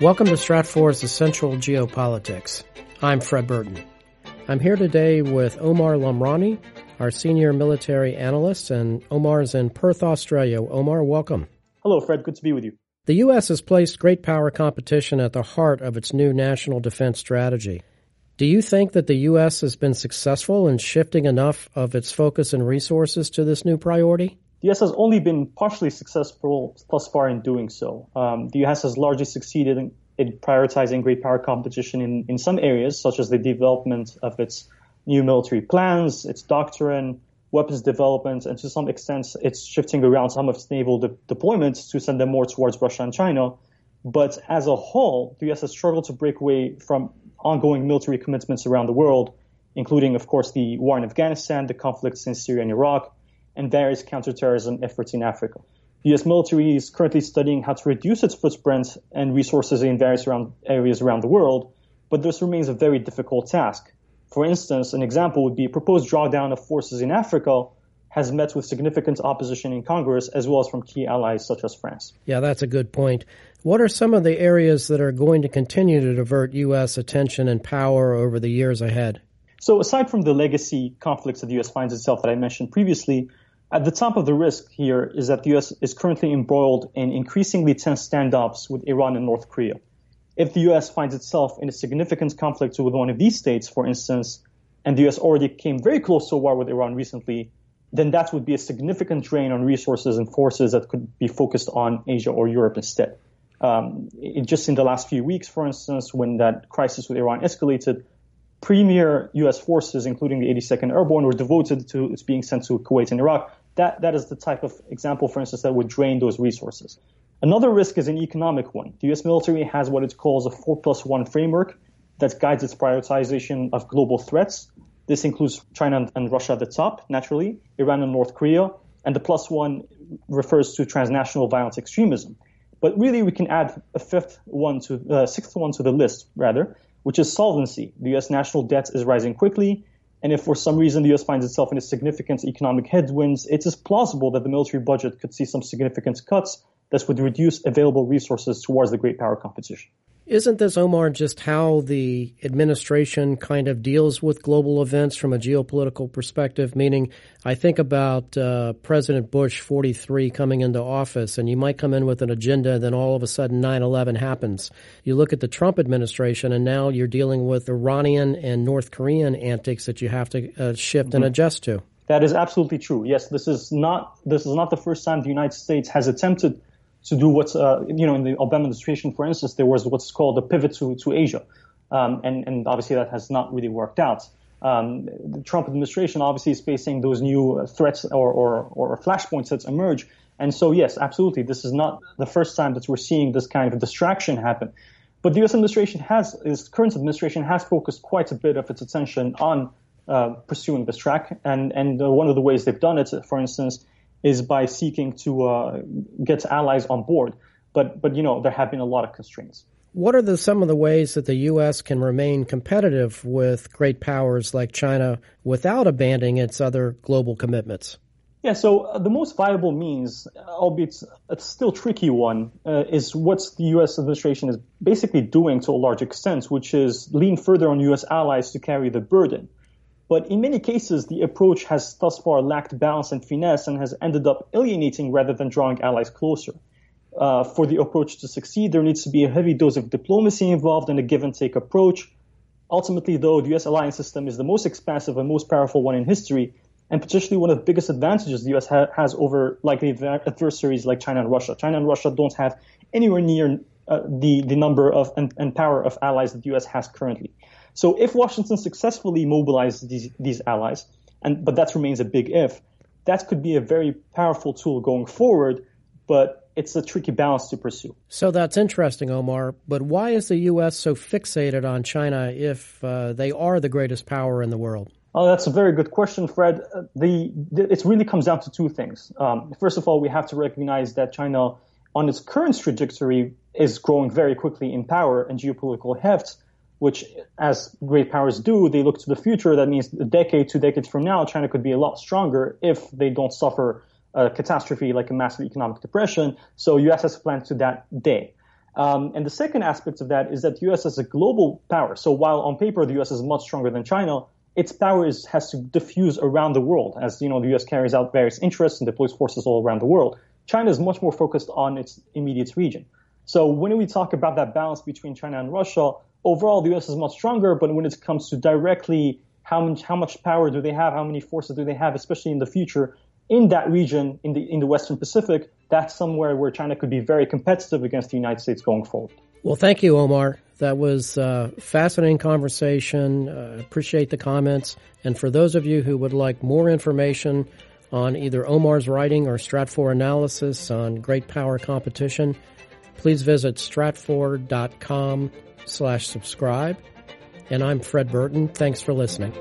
Welcome to Stratfor's Essential Geopolitics. I'm Fred Burton. I'm here today with Omar Lamrani, our senior military analyst, and Omar's in Perth, Australia. Omar, welcome. Hello, Fred. Good to be with you. The U.S. has placed great power competition at the heart of its new national defense strategy. Do you think that the U.S. has been successful in shifting enough of its focus and resources to this new priority? The U.S. has only been partially successful thus far in doing so. Um, the U.S. has largely succeeded in, in, prioritizing great power competition in, in some areas, such as the development of its new military plans, its doctrine, weapons development, and to some extent, it's shifting around some of its naval de- deployments to send them more towards Russia and China. But as a whole, the U.S. has struggled to break away from ongoing military commitments around the world, including, of course, the war in Afghanistan, the conflicts in Syria and Iraq, and various counterterrorism efforts in Africa. The U.S. military is currently studying how to reduce its footprint and resources in various around, areas around the world, but this remains a very difficult task. For instance, an example would be a proposed drawdown of forces in Africa has met with significant opposition in Congress as well as from key allies such as France. Yeah, that's a good point. What are some of the areas that are going to continue to divert U.S. attention and power over the years ahead? So, aside from the legacy conflicts that the U.S. finds itself that I mentioned previously, at the top of the risk here is that the U.S. is currently embroiled in increasingly tense standoffs with Iran and North Korea. If the U.S. finds itself in a significant conflict with one of these states, for instance, and the U.S. already came very close to a war with Iran recently, then that would be a significant drain on resources and forces that could be focused on Asia or Europe instead. Um, it, just in the last few weeks, for instance, when that crisis with Iran escalated, premier U.S. forces, including the 82nd Airborne, were devoted to its being sent to Kuwait and Iraq. That, that is the type of example, for instance, that would drain those resources. Another risk is an economic one. The U.S. military has what it calls a 4 plus 1 framework that guides its prioritization of global threats. This includes China and Russia at the top, naturally, Iran and North Korea, and the plus one refers to transnational violent extremism. But really, we can add a fifth one to, uh, sixth one to the list, rather, which is solvency. The U.S. national debt is rising quickly, and if for some reason the U.S. finds itself in a significant economic headwinds, it is plausible that the military budget could see some significant cuts that would reduce available resources towards the great power competition. Isn't this, Omar, just how the administration kind of deals with global events from a geopolitical perspective? Meaning, I think about uh, President Bush 43 coming into office, and you might come in with an agenda, and then all of a sudden 9 11 happens. You look at the Trump administration, and now you're dealing with Iranian and North Korean antics that you have to uh, shift mm-hmm. and adjust to. That is absolutely true. Yes, this is not this is not the first time the United States has attempted to do what's, uh, you know, in the Obama administration, for instance, there was what's called a pivot to, to Asia. Um, and, and obviously that has not really worked out. Um, the Trump administration obviously is facing those new threats or, or, or flashpoints that emerge. And so, yes, absolutely, this is not the first time that we're seeing this kind of distraction happen. But the U.S. administration has, its current administration has focused quite a bit of its attention on uh, pursuing this track. And, and uh, one of the ways they've done it, for instance, is by seeking to uh, get allies on board. But but you know there have been a lot of constraints. What are the, some of the ways that the U.S. can remain competitive with great powers like China without abandoning its other global commitments? Yeah, so uh, the most viable means, albeit a still tricky one, uh, is what the U.S. administration is basically doing to a large extent, which is lean further on U.S. allies to carry the burden. But in many cases, the approach has thus far lacked balance and finesse and has ended up alienating rather than drawing allies closer. Uh, for the approach to succeed, there needs to be a heavy dose of diplomacy involved in a give and take approach. Ultimately, though, the U.S. alliance system is the most expansive and most powerful one in history, and potentially one of the biggest advantages the U.S. Ha- has over likely adversaries like China and Russia. China and Russia don't have anywhere near uh, the the number of and, and power of allies that the U.S. has currently. So if Washington successfully mobilizes these, these allies, and but that remains a big if, that could be a very powerful tool going forward, but it's a tricky balance to pursue. So that's interesting, Omar. But why is the U.S. so fixated on China if uh, they are the greatest power in the world? Oh, that's a very good question, Fred. Uh, the, the, it really comes down to two things. Um, first of all, we have to recognize that China, on its current trajectory, is growing very quickly in power and geopolitical heft which as great powers do, they look to the future. That means a decade, two decades from now, China could be a lot stronger if they don't suffer a catastrophe like a massive economic depression. So U.S. has planned to that day. Um, and the second aspect of that is that U.S. is a global power. So while on paper the U.S. is much stronger than China, its power is, has to diffuse around the world as you know the U.S. carries out various interests and deploys forces all around the world. China is much more focused on its immediate region. So when we talk about that balance between China and Russia, overall the U.S. is much stronger, but when it comes to directly how much how much power do they have, how many forces do they have, especially in the future in that region in the in the Western Pacific, that's somewhere where China could be very competitive against the United States going forward. Well, thank you, Omar. That was a fascinating conversation. Uh, appreciate the comments. And for those of you who would like more information on either Omar's writing or Stratfor analysis on great power competition, please visit stratfor.com slash subscribe. And I'm Fred Burton. Thanks for listening.